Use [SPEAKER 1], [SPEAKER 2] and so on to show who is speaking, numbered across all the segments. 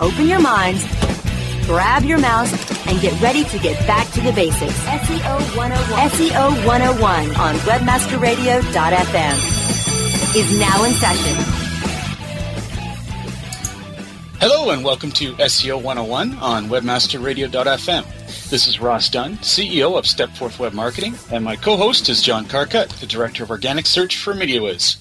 [SPEAKER 1] open your minds, grab your mouse, and get ready to get back to the basics. SEO 101. SEO 101 on webmasterradio.fm is now in session.
[SPEAKER 2] Hello and welcome to SEO 101 on webmasterradio.fm. This is Ross Dunn, CEO of Stepforth Web Marketing, and my co-host is John Carcutt, the Director of Organic Search for MediaWhiz.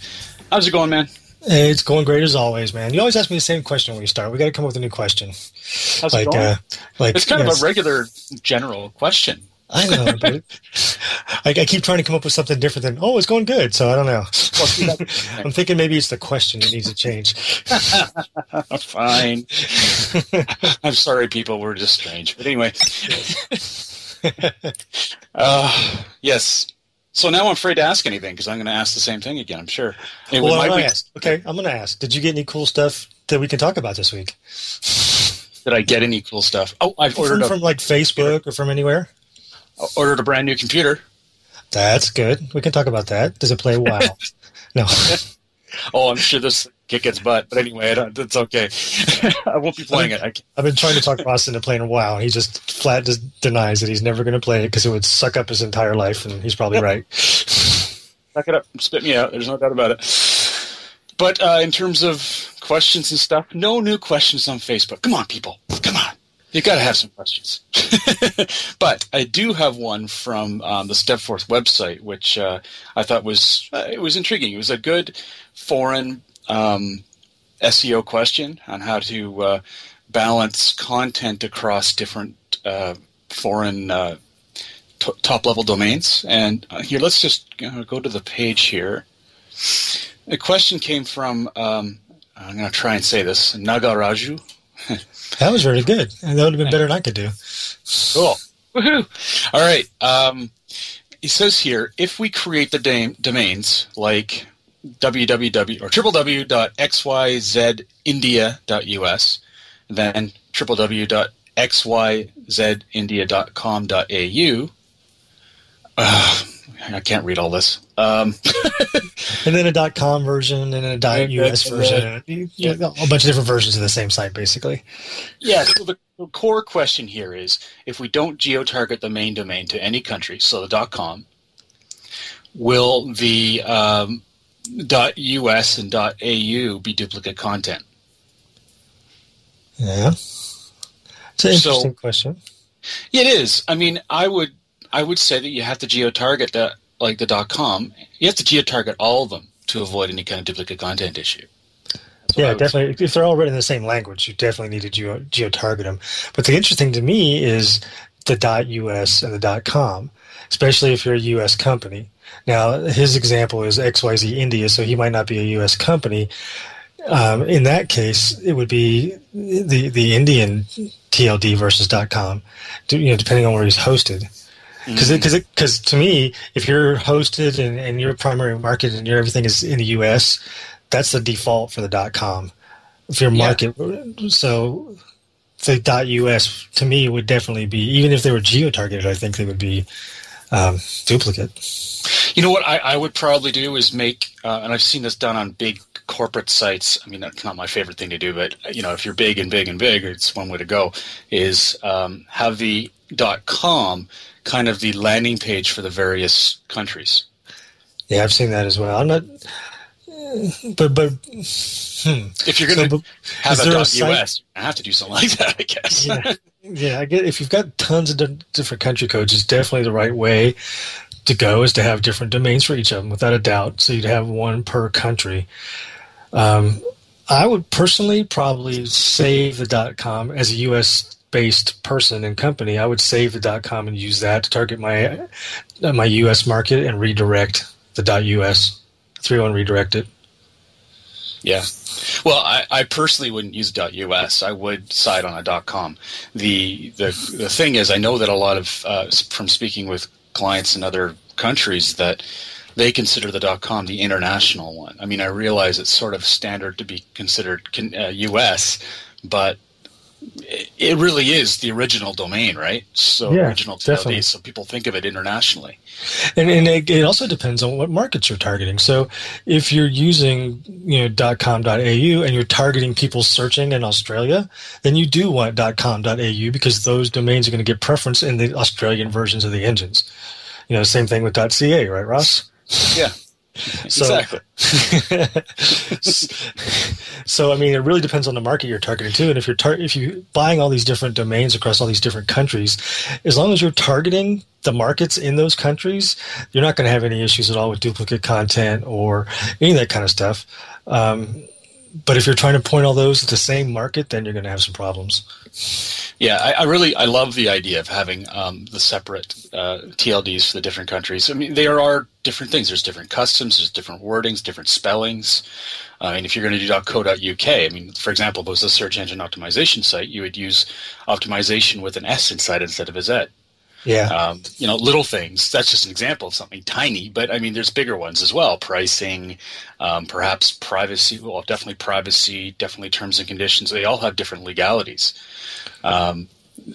[SPEAKER 2] How's it going, man?
[SPEAKER 3] It's going great as always, man. You always ask me the same question when we start. We got to come up with a new question.
[SPEAKER 2] How's
[SPEAKER 3] like,
[SPEAKER 2] it going?
[SPEAKER 3] Uh, like
[SPEAKER 2] it's kind
[SPEAKER 3] yes.
[SPEAKER 2] of a regular general question.
[SPEAKER 3] I know, but I, I, keep trying to come up with something different than "oh, it's going good." So I don't know. I'm thinking maybe it's the question that needs to change.
[SPEAKER 2] Fine. I'm sorry, people. We're just strange. But anyway. uh, yes. So now I'm afraid to ask anything because I'm going to ask the same thing again. I'm sure. It
[SPEAKER 3] well,
[SPEAKER 2] might
[SPEAKER 3] I'm gonna ask. Okay, I'm going to ask. Did you get any cool stuff that we can talk about this week?
[SPEAKER 2] Did I get any cool stuff? Oh, I've ordered
[SPEAKER 3] From,
[SPEAKER 2] a,
[SPEAKER 3] from like Facebook or from anywhere?
[SPEAKER 2] ordered a brand new computer.
[SPEAKER 3] That's good. We can talk about that. Does it play WoW? no.
[SPEAKER 2] Oh, I'm sure this kick its butt. But anyway, it's okay. I won't be playing it. I
[SPEAKER 3] I've been trying to talk Ross into playing WoW, and he just flat just denies that he's never going to play it because it would suck up his entire life, and he's probably right.
[SPEAKER 2] Suck it up. Spit me out. There's no doubt about it. But uh, in terms of questions and stuff, no new questions on Facebook. Come on, people. Come on. You've got to have some questions. but I do have one from um, the Stepforth website, which uh, I thought was uh, it was intriguing. It was a good foreign um, SEO question on how to uh, balance content across different uh, foreign uh, t- top level domains. And uh, here, let's just uh, go to the page here. The question came from, um, I'm going to try and say this, Nagaraju.
[SPEAKER 3] That was really good. And that would have been better than I could do.
[SPEAKER 2] Cool. Woohoo. All right. Um, he says here if we create the dam- domains like www or www.xyzindia.us, then www.xyzindia.com.au, uh, I can't read all this. Um,
[SPEAKER 3] And then a .com version and a .dot .us version.
[SPEAKER 2] Yeah.
[SPEAKER 3] A bunch of different versions of the same site, basically.
[SPEAKER 2] Yeah, so the, the core question here is if we don't geo-target the main domain to any country, so the .dot .com, will the um, .us and dot .au be duplicate content?
[SPEAKER 3] Yeah. It's an interesting question.
[SPEAKER 2] Yeah, it is. I mean, I would I would say that you have to geo-target the like the dot .com. You have to geo-target all of them to avoid any kind of duplicate content issue.
[SPEAKER 3] Yeah,
[SPEAKER 2] would say.
[SPEAKER 3] definitely. If they're all written in the same language, you definitely need to geo, geo-target them. But the interesting to me is the .us and the .com, especially if you're a U.S. company. Now, his example is XYZ India, so he might not be a U.S. company. Um, in that case, it would be the the Indian TLD versus .com, you know, depending on where he's hosted. Because because because to me, if you're hosted and, and your primary market and your everything is in the U.S., that's the default for the .com. If your
[SPEAKER 2] Yeah.
[SPEAKER 3] market, so the .us to me would definitely be even if they were geo targeted, I think they would be um, duplicate.
[SPEAKER 2] You know what I, I would probably do is make, uh, and I've seen this done on big corporate sites. I mean, that's not my favorite thing to do, but you know, if you're big and big and big, it's one way to go. Is um, have the dot .com kind of the landing page for the various countries.
[SPEAKER 3] Yeah, I've seen that as well. I'm not, but but hmm.
[SPEAKER 2] If you're going to
[SPEAKER 3] So,
[SPEAKER 2] have a .us, you have to do something like that, I guess.
[SPEAKER 3] yeah, yeah. I get if you've got tons of different country codes, it's definitely the right way to go is to have different domains for each of them, without a doubt. So you'd have one per country. Um, I would personally probably save the .com as a U.S. based person and company. I would save the .com and use that to target my uh, my U.S. market and redirect the .us. Three one redirect it.
[SPEAKER 2] Yeah. Well, I, I personally wouldn't use .us. I would side on a .com. The the the thing is, I know that a lot of uh, from speaking with clients in other countries that they consider the dot .com the international one. I mean, I realize it's sort of standard to be considered uh, U.S., but it really is the original domain, right? So
[SPEAKER 3] yeah,
[SPEAKER 2] original TLD. Definitely. So people think of it internationally.
[SPEAKER 3] And, and it, it, also depends on what markets you're targeting. So if you're using you know .com.au and you're targeting people searching in Australia, then you do want .com.au because those domains are going to get preference in the Australian versions of the engines. You know, same thing with .ca, right, Ross?
[SPEAKER 2] Yeah. So, exactly.
[SPEAKER 3] so I mean, it really depends on the market you're targeting too. And if you're tar- if you buying all these different domains across all these different countries, as long as you're targeting the markets in those countries, you're not going to have any issues at all with duplicate content or any of that kind of stuff. Um, but if you're trying to point all those at the same market, then you're going to have some problems.
[SPEAKER 2] Yeah, I, I really I love the idea of having um, the separate uh, TLDs for the different countries. I mean, there are different things. There's different customs. There's different wordings, different spellings. I mean, if you're going to do .co.uk, I mean, for example, if it was a search engine optimization site, you would use optimization with an S inside instead of a Z.
[SPEAKER 3] Yeah.
[SPEAKER 2] Um, you know, little things. That's just an example of something tiny, but I mean, there's bigger ones as well. Pricing, um, perhaps privacy. Well, definitely privacy, definitely terms and conditions. They all have different legalities. Um,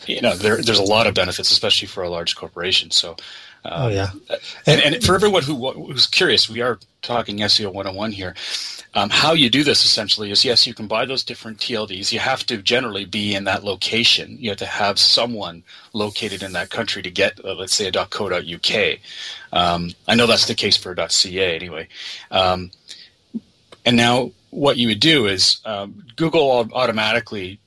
[SPEAKER 2] you know, there, there's a lot of benefits, especially for a large corporation. So,
[SPEAKER 3] um, oh yeah,
[SPEAKER 2] and, and for everyone who who's curious, we are talking SEO 101 here. Um, how you do this essentially is yes, you can buy those different TLDs. You have to generally be in that location. You have to have someone located in that country to get, uh, let's say, a .co.uk. Um, I know that's the case for a .ca anyway. Um, and now what you would do is um, Google automatically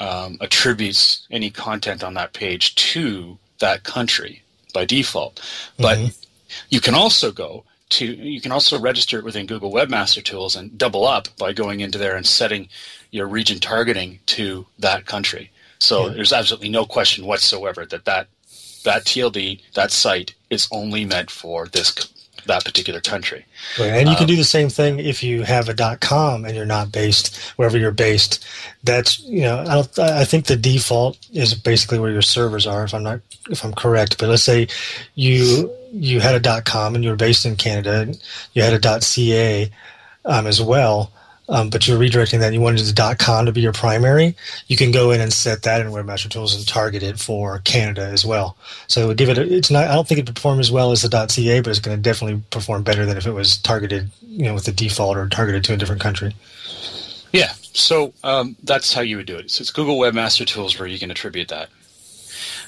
[SPEAKER 2] um, attributes any content on that page to that country by default. But mm-hmm. you can also go to you can also register it within Google Webmaster Tools and double up by going into there and setting your region targeting to that country. So yeah. there's absolutely no question whatsoever that that that TLD that site is only meant for this that particular country.
[SPEAKER 3] Right. And you um, can do the same thing if you have a .com and you're not based wherever you're based. That's you know I don't I think the default is basically where your servers are if I'm not if I'm correct. But let's say you you had a .com and you're based in Canada, you had a .ca um, as well um, but you're redirecting that and you wanted the .com to be your primary, you can go in and set that in Webmaster Tools and target it for Canada as well. So it would give it. A, it's not. I don't think it perform as well as the .ca, but it's going to definitely perform better than if it was targeted, you know, with the default or targeted to a different country.
[SPEAKER 2] Yeah. So um, that's how you would do it. So it's Google Webmaster Tools where you can attribute that.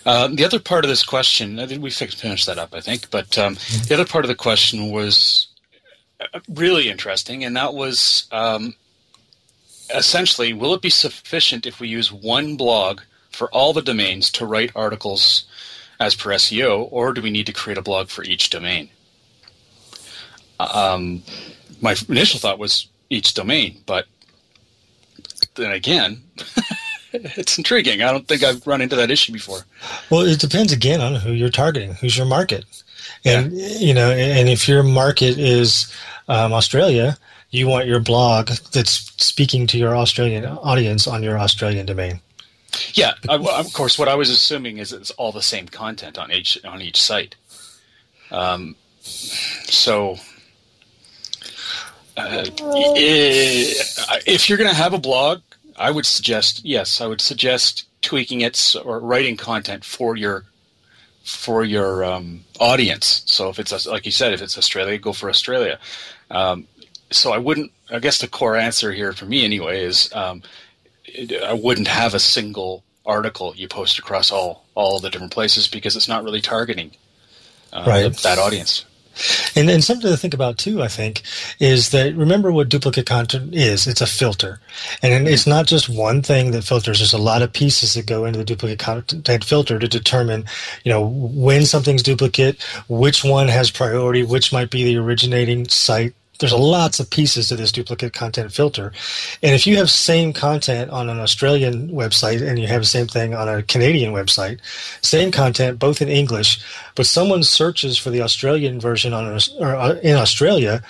[SPEAKER 2] Um, the other part of this question, I think we finished that up, I think, but um, mm-hmm. the other part of the question was really interesting, and that was um, essentially will it be sufficient if we use one blog for all the domains to write articles as per SEO, or do we need to create a blog for each domain? Um, my initial thought was each domain, but then again, it's intriguing. I don't think I've run into that issue before.
[SPEAKER 3] Well, it depends again on who you're targeting, who's your market, and yeah. you know, and if your market is um, Australia, you want your blog that's speaking to your Australian audience on your Australian domain.
[SPEAKER 2] Yeah, of course. What I was assuming is it's all the same content on each on each site. Um, so, uh, if you're going to have a blog, I would suggest yes, I would suggest tweaking it or writing content for your for your um, audience. So if it's like you said, if it's Australia, go for Australia. Um, so I wouldn't. I guess the core answer here for me anyway is um, it, I wouldn't have a single article you post across all all the different places because it's not really targeting uh, right. that audience.
[SPEAKER 3] And, and something to think about too, I think, is that remember what duplicate content is. It's a filter. And it's mm-hmm. not just one thing that filters. There's a lot of pieces that go into the duplicate content filter to determine, you know, when something's duplicate, which one has priority, which might be the originating site there's lots of pieces to this duplicate content filter. And if you have same content on an Australian website and you have the same thing on a Canadian website, same content both in English, but someone searches for the Australian version on or uh, in Australia,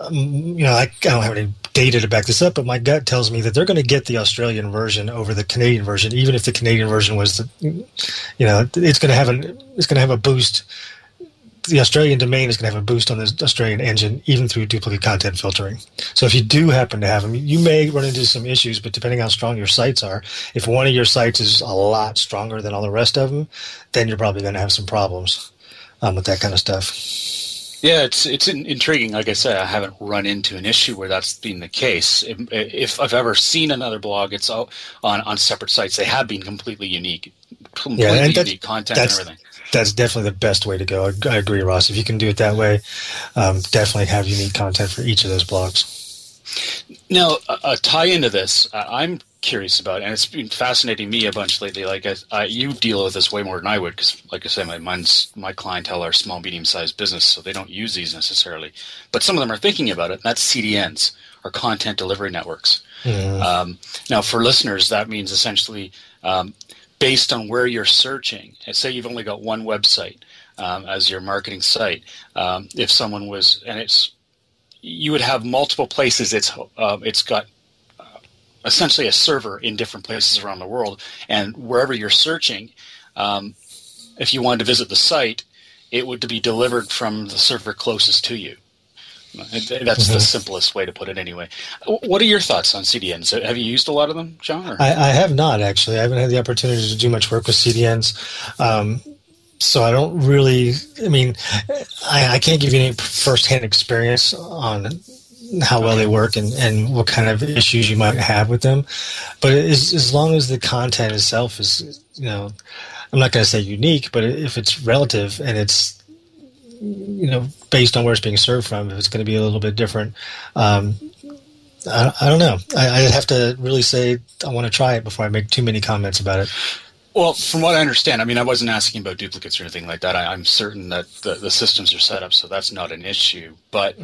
[SPEAKER 3] um, you know, I, I don't have any data to back this up, but my gut tells me that they're going to get the Australian version over the Canadian version, even if the Canadian version was, the, you know, it's going to have an it's going to have a boost. The Australian domain is going to have a boost on the Australian engine, even through duplicate content filtering. So if you do happen to have them, you may run into some issues. But depending on how strong your sites are, if one of your sites is a lot stronger than all the rest of them, then you're probably going to have some problems um, with that kind of stuff.
[SPEAKER 2] Yeah, it's it's intriguing. Like I said, I haven't run into an issue where that's been the case. If, if I've ever seen another blog, it's on on separate sites. They have been completely unique, completely yeah, unique content and everything.
[SPEAKER 3] That's definitely the best way to go. I, I agree, Ross. If you can do it that way, um, definitely have unique content for each of those blogs.
[SPEAKER 2] Now, a, a tie into this, I'm curious about, and it's been fascinating me a bunch lately. Like I, I, you deal with this way more than I would, because like I say, my mine's, my clientele are small, medium sized business, so they don't use these necessarily. But some of them are thinking about it. And that's CDNs or content delivery networks. Mm. Um, now, for listeners, that means essentially um, based on where you're searching. Say you've only got one website um, as your marketing site. Um, if someone was, and it's you would have multiple places. It's uh, it's got essentially a server in different places around the world. And wherever you're searching, um, if you wanted to visit the site, it would be delivered from the server closest to you. That's mm-hmm. the simplest way to put it, anyway. What are your thoughts on CDNs? Have you used a lot of them, John?
[SPEAKER 3] I, I, have not actually. I haven't had the opportunity to do much work with CDNs. Um, so I don't really. I mean, I, I can't give you any firsthand experience on how well they work and, and what kind of issues you might have with them. But as, as long as the content itself is, you know, I'm not going to say unique, but if it's relative and it's, you know, based on where it's being served from, if it's going to be a little bit different, um, I, I, don't know. I, I have to really say I want to try it before I make too many comments about it.
[SPEAKER 2] Well, from what I understand, I mean, I wasn't asking about duplicates or anything like that. I, am certain that the, the, systems are set up, so that's not an issue. But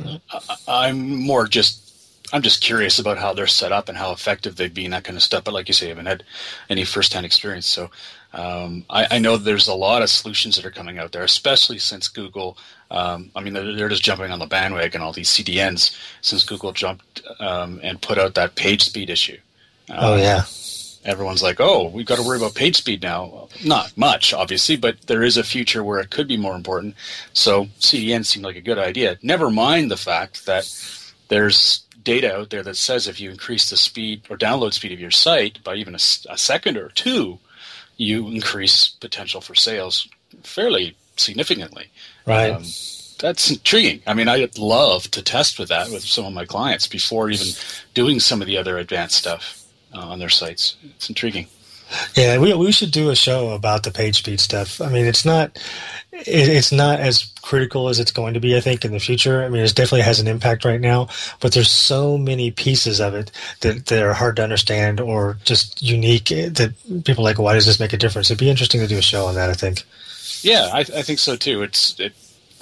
[SPEAKER 2] I, am more just, I'm just curious about how they're set up and how effective they've been, that kind of stuff. But like you say, I haven't had any firsthand experience. So um, I, I, know there's a lot of solutions that are coming out there, especially since Google. Um, I mean, they're, they're, just jumping on the bandwagon, all these CDNs, since Google jumped um, and put out that page speed issue.
[SPEAKER 3] oh, yeah
[SPEAKER 2] everyone's like, "Oh, we've got to worry about page speed now." Well, not much, obviously, but there is a future where it could be more important. So CDN seemed like a good idea. Never mind the fact that there's data out there that says if you increase the speed or download speed of your site by even a, a second or two, you increase potential for sales fairly significantly.
[SPEAKER 3] Right. Um,
[SPEAKER 2] that's intriguing. I mean, I'd love to test with that with some of my clients before even doing some of the other advanced stuff uh, on their sites. It's intriguing.
[SPEAKER 3] Yeah, we we should do a show about the page speed stuff. I mean, it's not it, it's not as critical as it's going to be. I think in the future. I mean, it definitely has an impact right now, but there's so many pieces of it that that are hard to understand or just unique eh, that people like. Why does this make a difference? It'd be interesting to do a show on that. I think.
[SPEAKER 2] Yeah, I, I think so too. It's it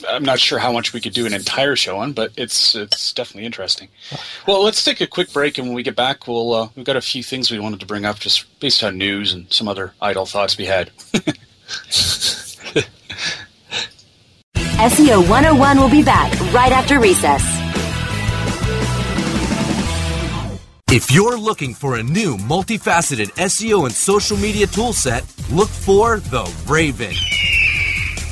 [SPEAKER 2] I'm not sure how much we could do an entire show on, but it's it's definitely interesting. Well, let's take a quick break, and when we get back, we'll uh, we've got a few things we wanted to bring up, just based on news and some other idle thoughts we had.
[SPEAKER 1] SEO 101 will be back right after recess.
[SPEAKER 4] If you're looking for a new multifaceted SEO and social media toolset, look for the Raven.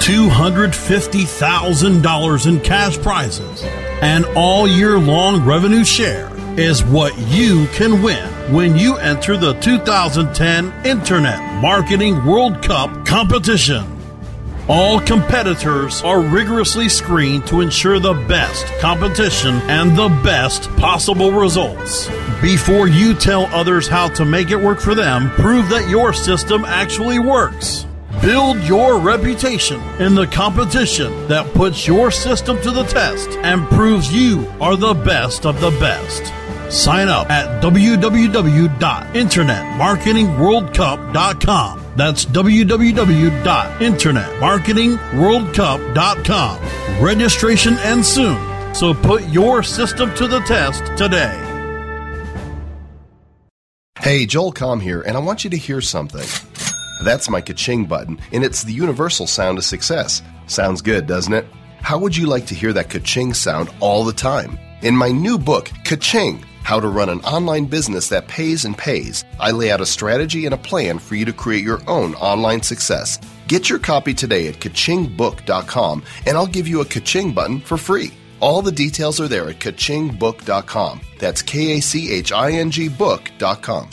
[SPEAKER 5] $250,000 in cash prizes and all year long revenue share is what you can win when you enter the 2010 Internet Marketing World Cup competition. All competitors are rigorously screened to ensure the best competition and the best possible results. Before you tell others how to make it work for them, prove that your system actually works Build your reputation in the competition that puts your system to the test and proves you are the best of the best. Sign up at www.internetmarketingworldcup.com. That's www.internetmarketingworldcup.com. Registration ends soon, so put your system to the test today.
[SPEAKER 6] Hey, Joel Comm here, and I want you to hear something. That's my ka-ching button, and it's the universal sound of success. Sounds good, doesn't it? How would you like to hear that ka-ching sound all the time? In my new book, Ka-ching, How to Run an Online Business That Pays and Pays, I lay out a strategy and a plan for you to create your own online success. Get your copy today at kachingbook.com, and I'll give you a ka-ching button for free. All the details are there at kachingbook.com. That's K A C H I N G book.com.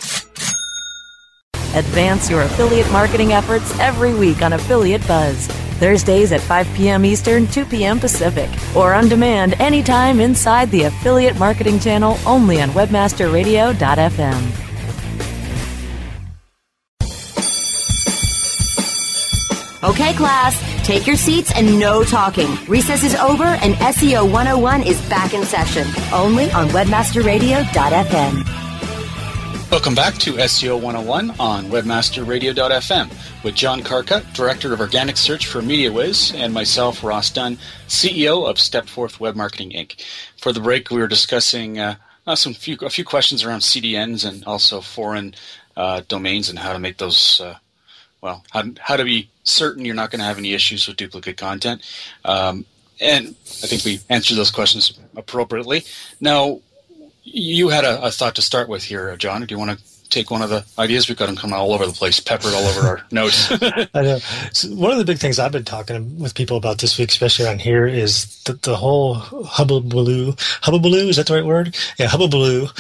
[SPEAKER 7] Advance your affiliate marketing efforts every week on Affiliate Buzz. Thursdays at 5 p.m. Eastern, 2 p.m. Pacific, or on demand anytime inside the Affiliate Marketing Channel only on WebmasterRadio.fm.
[SPEAKER 1] Okay, class, take your seats and no talking. Recess is over and SEO 101 is back in session, only on webmasterradio.fm.
[SPEAKER 2] Welcome back to SEO 101 on webmasterradio.fm with John Carcutt, Director of Organic Search for MediaWhiz, and myself, Ross Dunn, CEO of Stepforth Web Marketing Inc. For the break, we were discussing uh, uh, some few, a few questions around CDNs and also foreign uh, domains and how to make those uh, well, how, how to be certain you're not going to have any issues with duplicate content. Um, and I think we answered those questions appropriately. Now, you had a, a, thought to start with here, John. Do you want to take one of the ideas? We've got them coming all over the place, peppered all over our notes.
[SPEAKER 3] I know. So one of the big things I've been talking with people about this week, especially around here, is the, the whole hubbubaloo. Hubbubaloo, is that the right word? Yeah, hubbubaloo.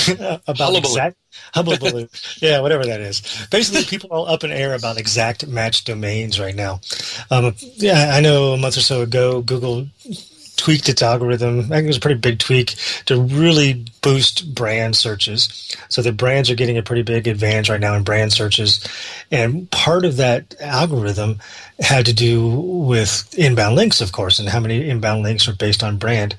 [SPEAKER 3] about exact Hubble blue yeah, whatever that is. Basically, people are all up in air about exact match domains right now. Um, yeah, I know a month or so ago, Google tweaked its algorithm. I think it was a pretty big tweak to really boost brand searches. So the brands are getting a pretty big advantage right now in brand searches. And part of that algorithm had to do with inbound links, of course, and how many inbound links are based on brand.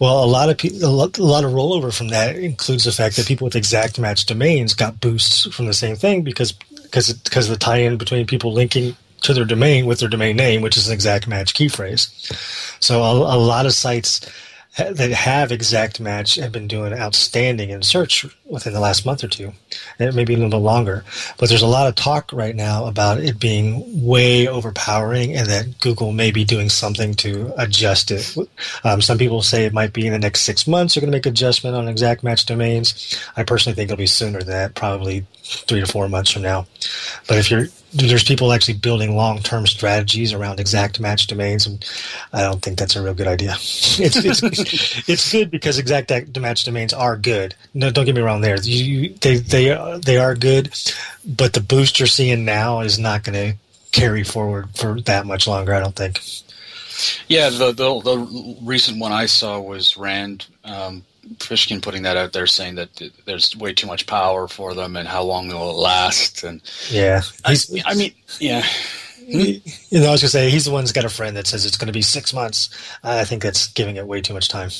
[SPEAKER 3] Well, a lot of people, a lot, a lot of rollover from that includes the fact that people with exact match domains got boosts from the same thing because because because of the tie-in between people linking to their domain with their domain name, which is an exact match key phrase. So a, a lot of sites that have exact match have been doing outstanding in search within the last month or two, and maybe a little bit longer. But there's a lot of talk right now about it being way overpowering, and that Google may be doing something to adjust it. Um, some people say it might be in the next six months they're going to make adjustment on exact match domains. I personally think it'll be sooner than that, probably three to four months from now. But if you're there's people actually building long-term strategies around exact match domains, and I don't think that's a real good idea. It's it's, it's good because exact match domains are good. No, don't get me wrong. There, you, they they they are good, but the boost you're seeing now is not going to carry forward for that much longer. I don't think.
[SPEAKER 2] Yeah, the the, the recent one I saw was Rand um, Fishkin putting that out there, saying that there's way too much power for them, and how long will it last? And
[SPEAKER 3] yeah,
[SPEAKER 2] I, I mean, yeah.
[SPEAKER 3] you know, I was gonna say he's the one who's got a friend that says it's going to be six months. I think that's giving it way too much time.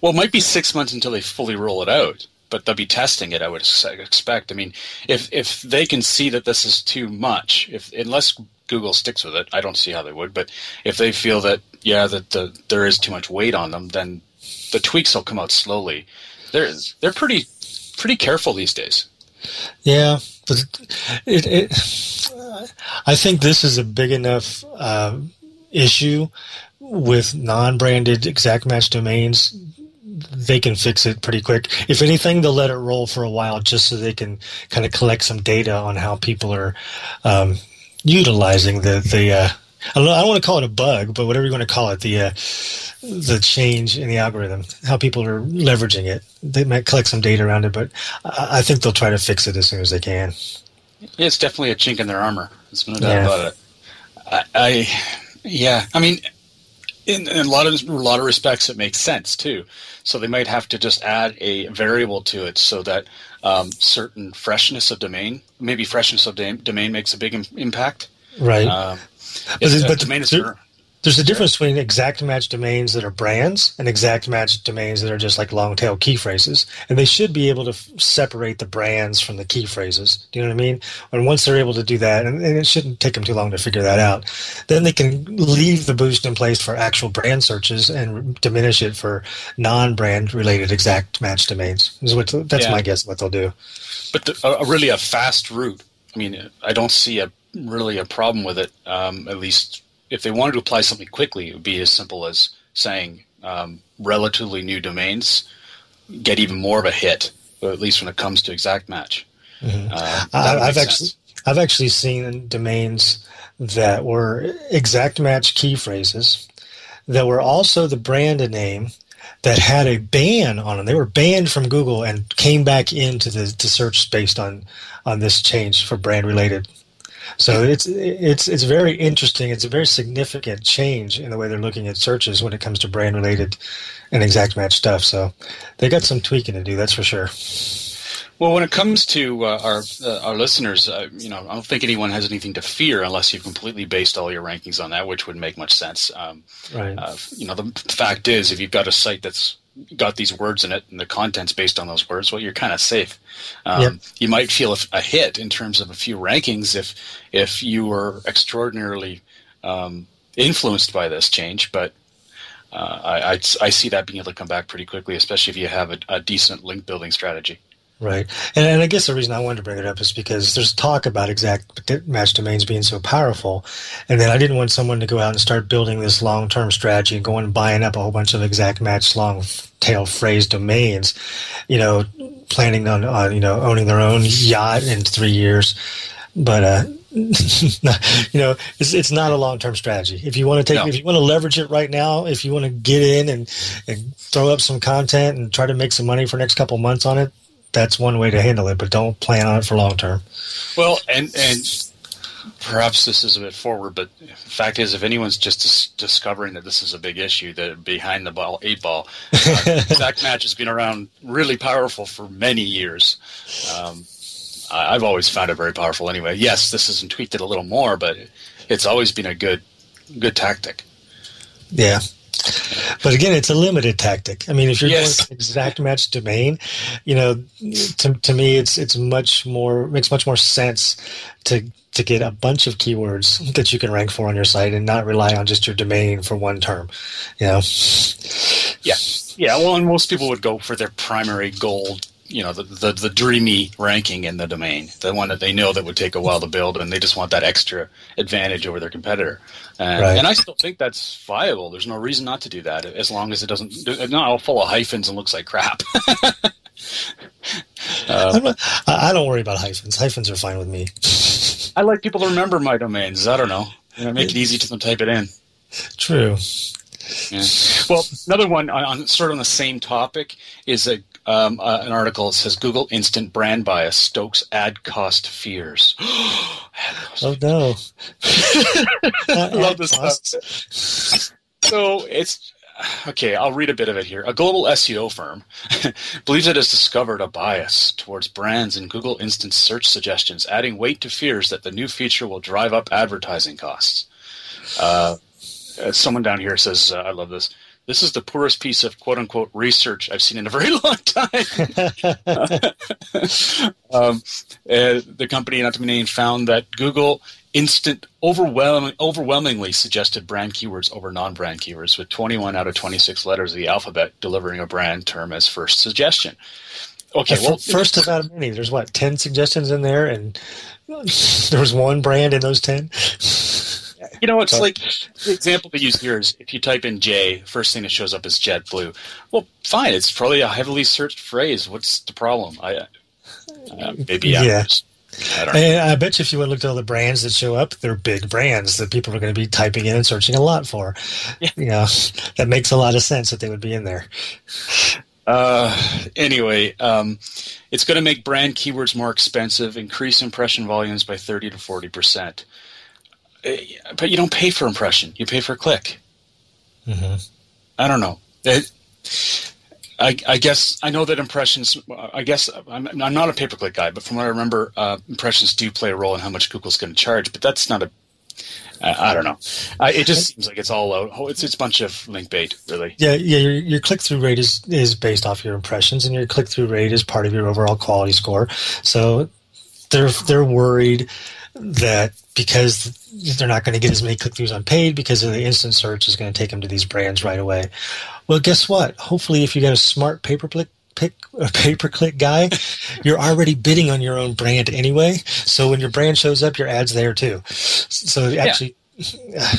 [SPEAKER 2] Well, it might be six months until they fully roll it out, but they'll be testing it. I would expect. I mean, if if they can see that this is too much, if unless Google sticks with it, I don't see how they would. But if they feel that yeah, that the, there is too much weight on them, then the tweaks will come out slowly. They're they're pretty pretty careful these days.
[SPEAKER 3] Yeah, but it, it, I think this is a big enough uh, issue with non-branded exact match domains. They can fix it pretty quick. If anything, they'll let it roll for a while just so they can kind of collect some data on how people are um, utilizing the the. Uh, I don't, know, I don't want to call it a bug, but whatever you want to call it, the uh, the change in the algorithm, how people are leveraging it. They might collect some data around it, but I think they'll try to fix it as soon as they can.
[SPEAKER 2] Yeah, it's definitely a chink in their armor. There's no doubt yeah. about it. I, I, yeah, I mean, in, in, a lot of a lot of respects, it makes sense too. So they might have to just add a variable to it so that um, certain freshness of domain, maybe freshness of domain makes a big Im- impact.
[SPEAKER 3] Right.
[SPEAKER 2] Um, it's-
[SPEAKER 3] there's-
[SPEAKER 2] uh,
[SPEAKER 3] but
[SPEAKER 2] is
[SPEAKER 3] there- There's a difference between exact match domains that are brands and exact match domains that are just like long tail key phrases. And they should be able to f- separate the brands from the key phrases. Do you know what I mean? And once they're able to do that, and, and it shouldn't take them too long to figure that out, then they can leave the boost in place for actual brand searches and diminish it for non brand related exact match domains. Is what, that's
[SPEAKER 2] Yeah.
[SPEAKER 3] my guess what they'll do.
[SPEAKER 2] but the, a really a fast route. I mean, I don't see a really a problem with it. Um, at least if they wanted to apply something quickly, it would be as simple as saying um, relatively new domains get even more of a hit, or at least when it comes to exact match. Uh,
[SPEAKER 3] Mm-hmm. I, I've actually
[SPEAKER 2] sense.
[SPEAKER 3] I've actually seen domains that were exact match key phrases that were also the brand name that had a ban on them. They were banned from Google and came back into the, the search based on on this change for brand related. So it's it's it's very interesting. It's a very significant change in the way they're looking at searches when it comes to brand related and exact match stuff. So they got some tweaking to do. That's for sure.
[SPEAKER 2] Well, when it comes to uh, our uh, our listeners, uh, you know, I don't think anyone has anything to fear unless you've completely based all your rankings on that, which would make much sense. Um,
[SPEAKER 3] Right.
[SPEAKER 2] uh, you know, the fact is, if you've got a site that's got these words in it and the content's based on those words, well, you're kind of safe. Um,
[SPEAKER 3] Yep.
[SPEAKER 2] You might feel a, a hit in terms of a few rankings if if you were extraordinarily um, influenced by this change, but. Uh, I, I, I see that being able to come back pretty quickly, especially if you have a, a decent link building strategy.
[SPEAKER 3] Right. And, and I guess the reason I wanted to bring it up is because there's talk about exact match domains being so powerful. And then I didn't want someone to go out and start building this long term strategy and going and buying up a whole bunch of exact match long tail phrase domains, you know, planning on, on you know, owning their own yacht in three years. But, uh, you know, it's, it's not a long term strategy. If you want to take,
[SPEAKER 2] No.
[SPEAKER 3] if you want to leverage it right now, if you want to get in and, and throw up some content and try to make some money for the next couple months on it, that's one way to handle it. But don't plan on it for long term.
[SPEAKER 2] Well, and and perhaps this is a bit forward, but the fact is, if anyone's just dis- discovering that this is a big issue, that behind the ball, eight ball, uh, exact match has been around really powerful for many years. Um, I- I've always found it very powerful. Anyway, yes, this hasn't tweaked it a little more, but it's always been a good good tactic.
[SPEAKER 3] Yeah. But again, it's a limited tactic. I mean, if you're
[SPEAKER 2] Yes.
[SPEAKER 3] going exact match domain, you know, to, to me, it's it's much more makes much more sense to to get a bunch of keywords that you can rank for on your site and not rely on just your domain for one term. You know,
[SPEAKER 2] Yeah, yeah. Well, and most people would go for their primary goal. You know, the, the the dreamy ranking in the domain, the one that they know that would take a while to build, and they just want that extra advantage over their competitor. And,
[SPEAKER 3] Right.
[SPEAKER 2] and I still think that's viable. There's no reason not to do that, as long as it doesn't it's not all full of hyphens and looks like crap.
[SPEAKER 3] I'm um, not, I don't worry about hyphens. Hyphens are fine with me.
[SPEAKER 2] I like people to remember my domains. I don't know. You know, make it easy to them type it in.
[SPEAKER 3] True.
[SPEAKER 2] Yeah. Well, another one on, on sort of on the same topic is a, um, uh, an article that says Google Instant Brand Bias stokes ad cost fears. Ad cost
[SPEAKER 3] Oh no.
[SPEAKER 2] I love this stuff. So it's okay. I'll read a bit of it here. A global SEO firm believes it has discovered a bias towards brands in Google Instant search suggestions, adding weight to fears that the new feature will drive up advertising costs. Uh, uh, someone down here says, uh, "I love this." This is the poorest piece of "quote unquote" research I've seen in a very long time. um, uh, the company, not to be named, found that Google Instant overwhelming, overwhelmingly suggested brand keywords over non-brand keywords, with 21 out of 26 letters of the alphabet delivering a brand term as first suggestion. Okay,
[SPEAKER 3] Well, first of out of many, there's what ten suggestions in there, and there was one brand in those ten.
[SPEAKER 2] You know, it's like the example we use here is if you type in J, first thing that shows up is JetBlue. Well, fine, it's probably a heavily searched phrase. What's the problem? I uh, maybe I'm
[SPEAKER 3] Yeah.
[SPEAKER 2] just- I.
[SPEAKER 3] I bet you if you would look at all the brands that show up, they're big brands that people are going to be typing in and searching a lot for. You know, that makes a lot of sense that they would be in there.
[SPEAKER 2] Uh, anyway, um, it's going to make brand keywords more expensive, increase impression volumes by 30 to 40 percent. Uh, But you don't pay for impression; you pay for click. I don't know. It- I, I guess I know that impressions. I guess I'm, I'm not a pay per click guy, but from what I remember, uh, impressions do play a role in how much Google's going to charge. But that's not a I, I don't know. I, it just seems like it's all out. Oh, it's it's a bunch of link bait, really.
[SPEAKER 3] Yeah, yeah. Your, your click through rate is is based off your impressions, and your click through rate is part of your overall quality score. So they're they're worried that because they're not going to get as many click throughs on paid because of the instant search is going to take them to these brands right away. Well, guess what? Hopefully, if you got a smart pay per click pick a pay per click guy, you're already bidding on your own brand anyway. So when your brand shows up, your ad's there too. So actually,
[SPEAKER 2] yeah.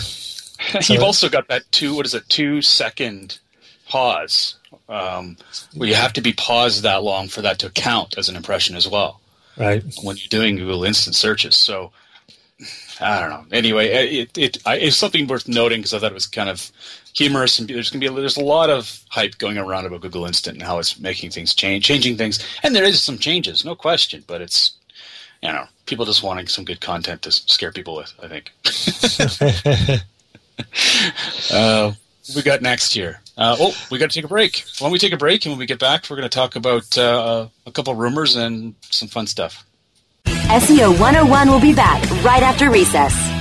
[SPEAKER 2] you've also got that two. What is it? Two second pause. Um, where you have to be paused that long for that to count as an impression as well.
[SPEAKER 3] Right.
[SPEAKER 2] When you're doing Google Instant searches. So I don't know. Anyway, it, it, it's something worth noting because I thought it was kind of humorous and there's going to be a, there's a lot of hype going around about Google Instant and how it's making things change, changing things, and there is some changes, no question. But it's you know people just wanting some good content to scare people with. I think. uh, we got next here? Uh, oh, we got to take a break. Why don't we take a break, and when we get back, we're going to talk about uh, a couple rumors and some fun stuff.
[SPEAKER 1] SEO 101 will be back right after recess.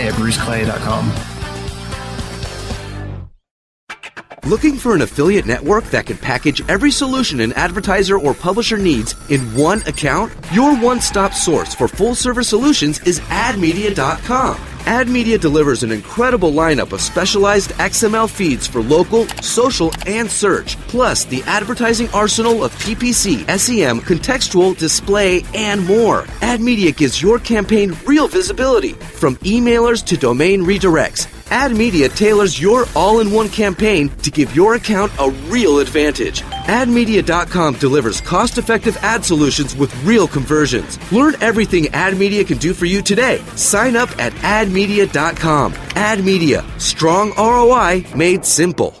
[SPEAKER 8] at bruceclay.com.
[SPEAKER 4] Looking for an affiliate network that can package every solution an advertiser or publisher needs in one account? Your one stop source for full service solutions is admedia.com. AdMedia delivers an incredible lineup of specialized XML feeds for local, social, and search, plus the advertising arsenal of PPC, SEM, contextual, display, and more. AdMedia gives your campaign real visibility, from emailers to domain redirects. AdMedia tailors your all-in-one campaign to give your account a real advantage. AdMedia.com delivers cost-effective ad solutions with real conversions. Learn everything AdMedia can do for you today. Sign up at AdMedia.com. AdMedia, strong ROI made simple.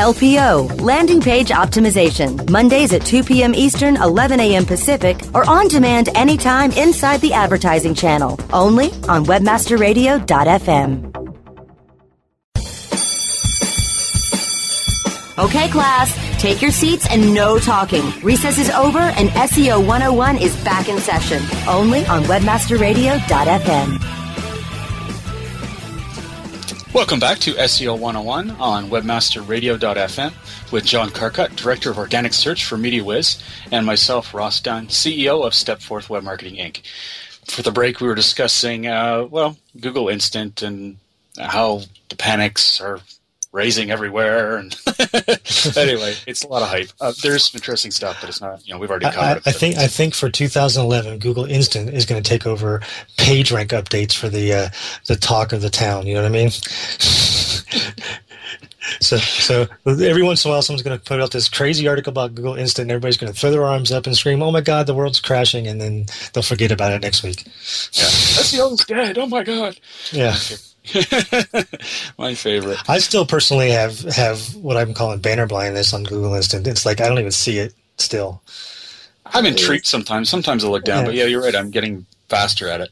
[SPEAKER 1] LPO, Landing Page Optimization, Mondays at 2 p.m. Eastern, 11 a.m. Pacific, or on demand anytime inside the advertising channel, only on WebmasterRadio.fm. Okay, class, take your seats and no talking. Recess is over and SEO 101 is back in session, only on WebmasterRadio.fm.
[SPEAKER 2] Welcome back to SEO 101 on webmasterradio.fm with John Carcutt, Director of Organic Search for MediaWhiz, and myself, Ross Dunn, CEO of Stepforth Web Marketing Inc. For the break, we were discussing, uh, well, Google Instant and how the panics are raising everywhere. And anyway, it's a lot of hype. Uh, there's some interesting stuff, but it's not. You know, we've already covered.
[SPEAKER 3] I,
[SPEAKER 2] it,
[SPEAKER 3] I think I think for 2011, Google Instant is going to take over PageRank updates for the uh, the talk of the town. You know what I mean? so so every once in a while, someone's going to put out this crazy article about Google Instant, and everybody's going to throw their arms up and scream, "Oh my God, the world's crashing!" And then they'll forget about it next week.
[SPEAKER 2] Yeah, SEO's dead. Oh my God.
[SPEAKER 3] Yeah.
[SPEAKER 2] My favorite.
[SPEAKER 3] I still personally have have what I'm calling banner blindness on Google Instant. It's like I don't even see it still.
[SPEAKER 2] I'm intrigued sometimes. Sometimes I look down, yeah. but yeah, you're right. I'm getting faster at it.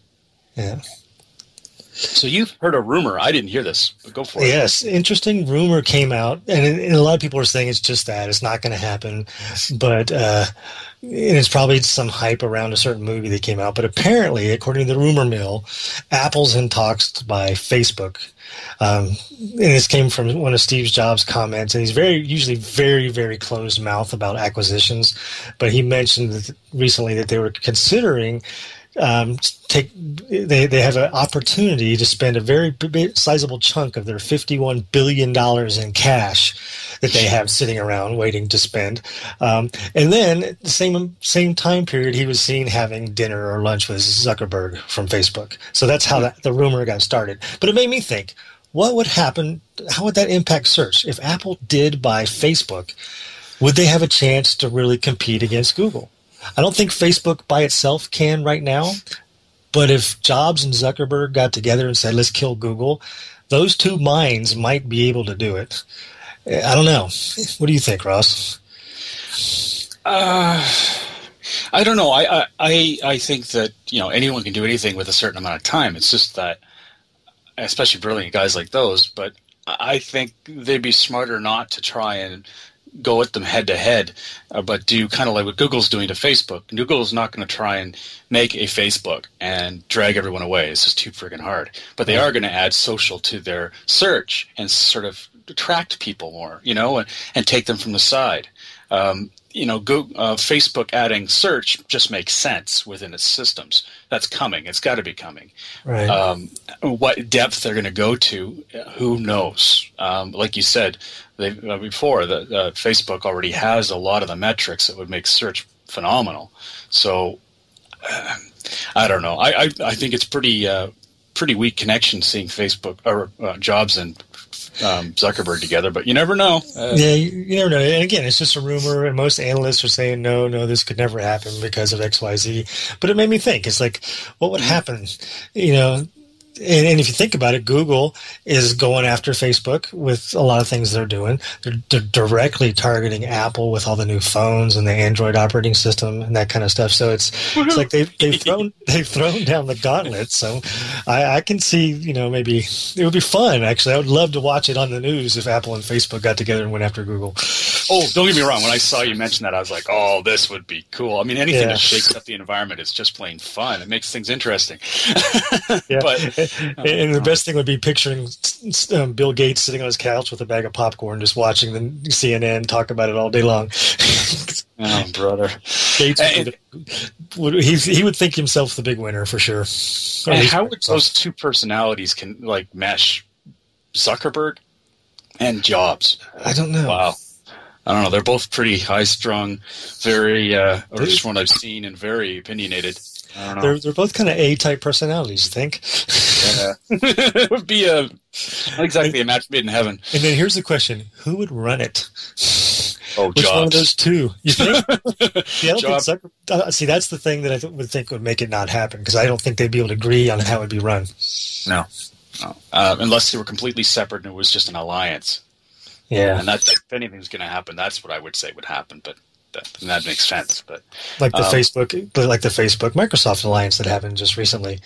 [SPEAKER 3] Yeah.
[SPEAKER 2] So you've heard a rumor. I didn't hear this, but go for it.
[SPEAKER 3] Yes, interesting rumor came out, and, and a lot of people are saying it's just that it's not going to happen, but uh, it's probably some hype around a certain movie that came out. But apparently, according to the rumor mill, Apple's in talks by Facebook. Um, and this came from one of Steve Jobs' comments, and he's very usually very very closed mouth about acquisitions, but he mentioned recently that they were considering um, take they, they have an opportunity to spend a very sizable chunk of their 51 billion dollars in cash that they have sitting around waiting to spend. Um, and then the same same time period he was seen having dinner or lunch with Zuckerberg from Facebook. So that's how that, the rumor got started. But it made me think what would happen how would that impact search? If Apple did buy Facebook would they have a chance to really compete against Google I don't think Facebook by itself can right now. But if Jobs and Zuckerberg got together and said, let's kill Google, those two minds might be able to do it. I don't know. What do you think, Ross?
[SPEAKER 2] Uh, I don't know. I, I, I think that, you know, anyone can do anything with a certain amount of time. It's just that, especially brilliant guys like those, but I think they'd be smarter not to try and go at them head to head, but do kind of like what Google's doing to Facebook. Google's not going to try and make a Facebook and drag everyone away. It's just too friggin' hard. But they are going to add social to their search and sort of attract people more, you know, and, and take them from the side. Um, you know, Google, uh, Facebook adding search just makes sense within its systems. That's coming. It's got to be coming.
[SPEAKER 3] Right.
[SPEAKER 2] Um, what depth they're going to go to, who knows? Um, like you said, they, uh, before, the, uh, Facebook already has a lot of the metrics that would make search phenomenal. So, uh, I don't know. I, I, I think it's pretty uh, pretty weak connection seeing Facebook or uh, Jobs and um, Zuckerberg together, but you never know.
[SPEAKER 3] Uh, yeah, you, you, never know. And again, it's just a rumor, and most analysts are saying no, no, this could never happen because of X, Y, Z. But it made me think. It's like, what would happen? You know, and, and, if you think about it, Google is going after Facebook with a lot of things they're doing. They're, they're, directly targeting Apple with all the new phones and the Android operating system and that kind of stuff. So it's it's like they've they've thrown they've thrown down the gauntlet. So I, I can see you know maybe it would be fun. Actually, I would love to watch it on the news if Apple and Facebook got together and went after Google.
[SPEAKER 2] Oh, don't get me wrong. When I saw you mention that, I was like, oh, this would be cool. I mean, anything yeah. that shakes up the environment is just plain fun. It makes things interesting.
[SPEAKER 3] yeah. But and the best thing would be picturing um, Bill Gates sitting on his couch with a bag of popcorn, just watching the CNN talk about it all day long.
[SPEAKER 2] oh, brother!
[SPEAKER 3] Gates would, he, he would think himself the big winner for sure.
[SPEAKER 2] And how would those two personalities can like mesh? Zuckerberg and Jobs.
[SPEAKER 3] I don't know.
[SPEAKER 2] Wow. I don't know. They're both pretty high strung, very, uh, or just one I've seen, and very opinionated.
[SPEAKER 3] They're they're both kind of A type personalities. You think?
[SPEAKER 2] Yeah, it would be a exactly a match made in heaven.
[SPEAKER 3] And then here's the question: Who would run it?
[SPEAKER 2] Oh,
[SPEAKER 3] Which
[SPEAKER 2] Jobs.
[SPEAKER 3] one of those two? You think? see, I don't think Zucker, uh, see, that's the thing that I th- would think would make it not happen because I don't think they'd be able to agree on how it would be run.
[SPEAKER 2] No, no. Uh, unless they were completely separate and it was just an alliance.
[SPEAKER 3] Yeah,
[SPEAKER 2] and that's if anything's going to happen, that's what I would say would happen. But that, that makes sense. But
[SPEAKER 3] like the um, Facebook, like the Facebook Microsoft alliance that happened just recently.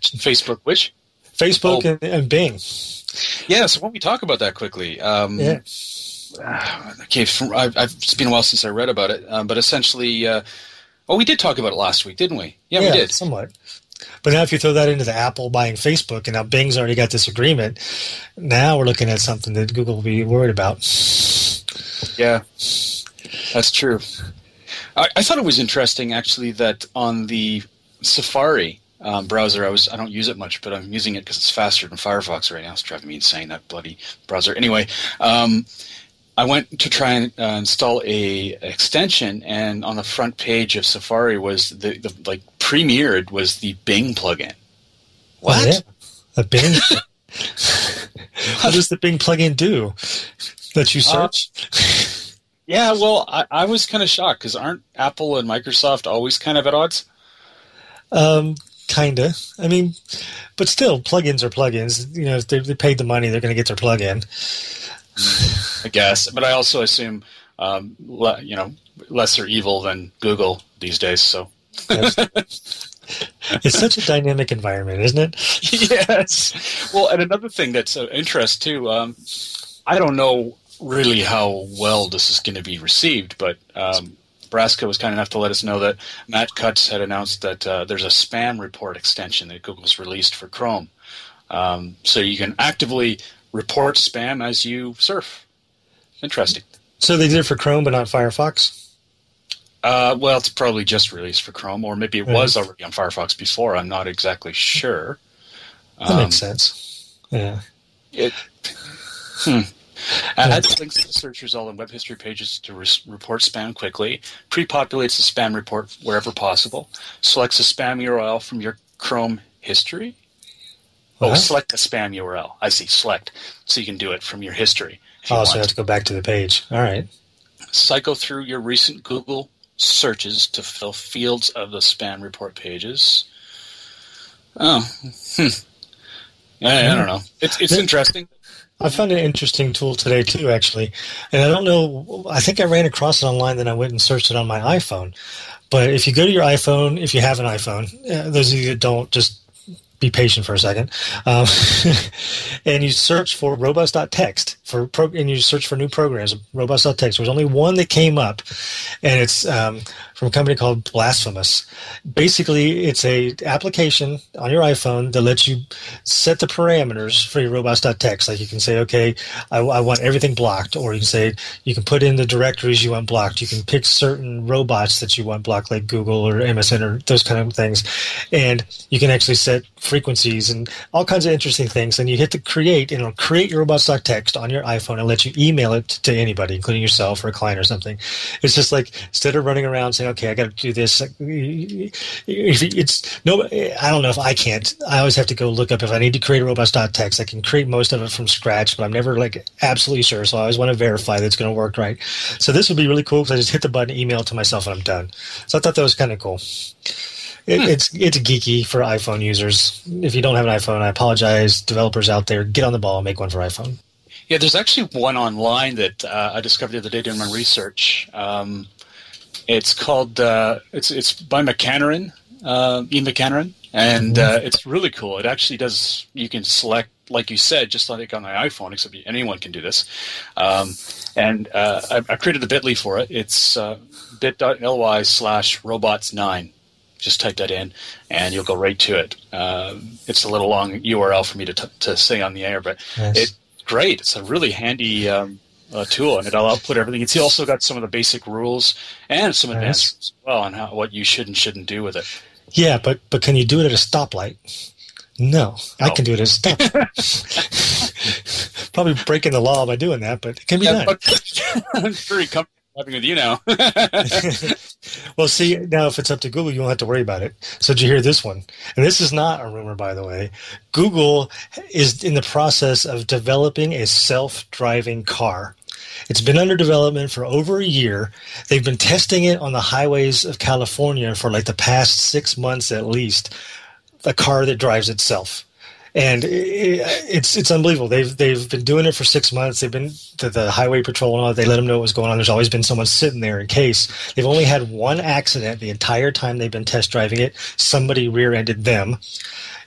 [SPEAKER 2] Facebook, which
[SPEAKER 3] Facebook oh. and, and, Bing.
[SPEAKER 2] Yeah, so why don't we talk about that quickly? Um,
[SPEAKER 3] yeah.
[SPEAKER 2] Okay, from, I've, I've, it's been a while since I read about it, um, but essentially, uh, oh, we did talk about it last week, didn't we? Yeah,
[SPEAKER 3] yeah,
[SPEAKER 2] we did
[SPEAKER 3] somewhat. But now, if you throw that into the Apple buying Facebook, and now Bing's already got this agreement, now we're looking at something that Google will be worried about.
[SPEAKER 2] Yeah, that's true. I, I, thought it was interesting actually that on the Safari um, browser, I was I don't use it much, but I'm using it because it's faster than Firefox right now. It's driving me insane that bloody browser. Anyway, um, I went to try and uh, install a extension, and on the front page of Safari was the, the like premiered was the Bing plugin.
[SPEAKER 3] What? Oh, yeah. A Bing. what does the Bing plugin do? That you uh, search?
[SPEAKER 2] Uh, yeah, well, I, I was kind of shocked because aren't Apple and Microsoft always kind of at odds?
[SPEAKER 3] Um, kinda. I mean, but still, plugins are plugins. You know, if they, they paid the money, they're going to get their plugin.
[SPEAKER 2] I guess, but I also assume, um, le, you know, lesser evil than Google these days. So.
[SPEAKER 3] it's such a dynamic environment, isn't
[SPEAKER 2] it? yes. Well, and another thing that's of interest too. Um, I don't know really how well this is going to be received, but um, Nebraska was kind enough to let us know that Matt Cutts had announced that uh, there's a spam report extension that Google's released for Chrome. Um, so you can actively report spam as you surf. Interesting.
[SPEAKER 3] So they did it for Chrome, but not Firefox.
[SPEAKER 2] Uh, well, it's probably just released for Chrome, or maybe it was already on Firefox before. I'm not exactly sure.
[SPEAKER 3] That um, makes sense. Yeah.
[SPEAKER 2] It. Hmm. Adds links to the search result and web history pages to re- report spam quickly. Pre-populates the spam report wherever possible. Selects a spam URL from your Chrome history. Oh, select a spam URL. I see. Select, so you can do it from your history.
[SPEAKER 3] Oh, you so you have to go back to the page. All right.
[SPEAKER 2] Cycle through your recent Google searches to fill fields of the spam report pages. Oh, hmm. I, I don't know. It's it's interesting.
[SPEAKER 3] I found an interesting tool today too, actually, and I don't know. I think I ran across it online, then I went and searched it on my iPhone. But if you go to your iPhone, if you have an iPhone, uh, those of you that don't, just be patient for a second, um, and you search for robots.txt for pro- and you search for new programs, robots.txt. There's only one that came up, and it's um, from a company called Blasphemous. Basically, it's a application on your iPhone that lets you set the parameters for your robots.txt. Like you can say, okay, I, I want everything blocked, or you can say you can put in the directories you want blocked. You can pick certain robots that you want blocked, like Google or MSN or those kind of things, and you can actually set frequencies and all kinds of interesting things. And you hit the create, and it'll create your robots.txt on your iPhone and let you email it to anybody, including yourself or a client or something. It's just like instead of running around saying, okay, I got to do this. It's no, I don't know if I can't. I always have to go look up if I need to create a robots.txt. I can create most of it from scratch, but I'm never like absolutely sure. So I always want to verify that it's going to work right. So this would be really cool because I just hit the button, email it to myself, and I'm done. So I thought that was kind of cool. It, hmm. It's it's geeky for iPhone users. If you don't have an iPhone, I apologize. Developers out there, get on the ball and make one for iPhone.
[SPEAKER 2] Yeah, there's actually one online that uh, I discovered the other day doing my research. Um, it's called uh, it's it's by McAnerin, uh, Ian McAnerin, and mm-hmm. uh, it's really cool. It actually does. You can select, like you said, just like on the iPhone, except anyone can do this. Um, and uh, I, I, created the Bitly for it. It's uh, bit.ly slash robots nine. Just type that in, and you'll go right to it. Um, it's a little long URL for me to t- to say on the air, but nice. it's great. It's a really handy. Um, uh, tool, and it'll output everything. It's also got some of the basic rules and some advanced as well on how what you should and shouldn't do with it.
[SPEAKER 3] Yeah, but but can you do it at a stoplight? No, I can do it at a stoplight. Probably breaking the law by doing that, but it can be yeah, done.
[SPEAKER 2] I'm very comfortable having with you now.
[SPEAKER 3] well, see, now if it's up to Google, you won't have to worry about it. So did you hear this one? And this is not a rumor, by the way. Google is in the process of developing a self-driving car. It's been under development for over a year. They've been testing it on the highways of California for like the past six months at least. A car that drives itself and it's it's unbelievable. They've they've been doing it for six months. They've been the, the highway patrol and all. They let them know what was going on. There's always been someone sitting there in case. They've only had one accident the entire time they've been test driving it. Somebody rear-ended them,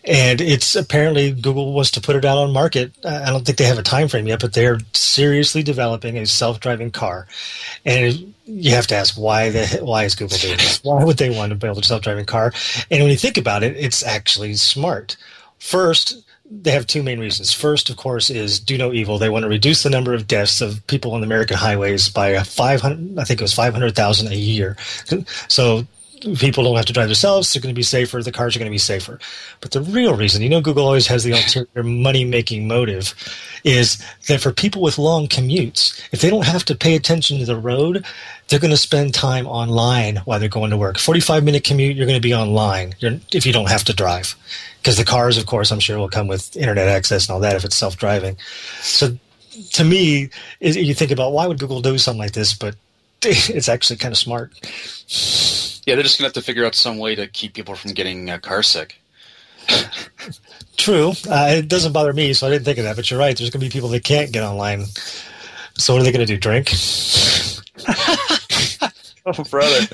[SPEAKER 3] and it's apparently Google wants to put it out on market. I don't think they have a time frame yet, but they're seriously developing a self-driving car, and you have to ask why the why is Google doing this? Why would they want to build a self-driving car? And when you think about it, it's actually smart. First, they have two main reasons. First, of course, is do no evil. They want to reduce the number of deaths of people on the American highways by 500, I think it was 500,000 a year. So people don't have to drive themselves. They're going to be safer. The cars are going to be safer. But the real reason, you know, Google always has the ulterior money making motive, is that for people with long commutes, if they don't have to pay attention to the road, they're going to spend time online while they're going to work. 45 minute commute, you're going to be online if you don't have to drive. Because the cars, of course, I'm sure will come with internet access and all that if it's self driving. So to me, you think about why would Google do something like this, but it's actually kind of smart.
[SPEAKER 2] Yeah, they're just gonna have to figure out some way to keep people from getting uh, car sick.
[SPEAKER 3] True. Uh, it doesn't bother me, so I didn't think of that. But you're right. There's going to be people that can't get online. So what are they going to do? Drink?
[SPEAKER 2] oh, brother!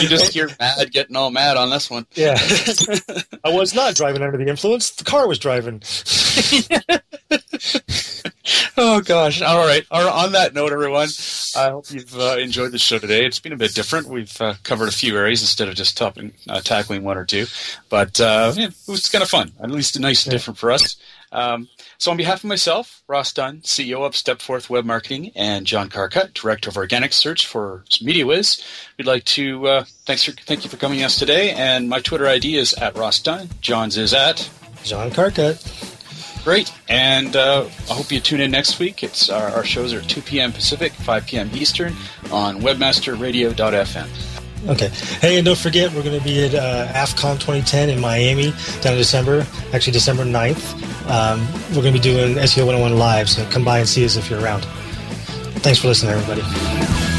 [SPEAKER 2] You just hear mad getting all mad on this one.
[SPEAKER 3] Yeah. I was not driving under the influence. The car was driving.
[SPEAKER 2] oh gosh! All right. On that note, everyone, I hope you've uh, enjoyed the show today. It's been a bit different. We've uh, covered a few areas instead of just topping, uh, tackling one or two, but uh, yeah, it was kind of fun. At least nice and different for us. Um, so, on behalf of myself, Ross Dunn, CEO of Stepforth Web Marketing, and John Carcutt, Director of Organic Search for MediaWhiz, we'd like to uh, thanks for, thank you for coming us today. And my Twitter ID is at Ross Dunn. John's is at
[SPEAKER 3] John Carcutt.
[SPEAKER 2] Great. And uh, I hope you tune in next week. It's our, our, shows are at 2 p.m. Pacific, 5 p.m. Eastern on webmasterradio.fm.
[SPEAKER 3] Okay. Hey, and don't forget, we're going to be at uh, AFCON 2010 in Miami down in December, actually December 9th. Um, we're going to be doing SEO 101 live, so come by and see us if you're around. Thanks for listening, everybody.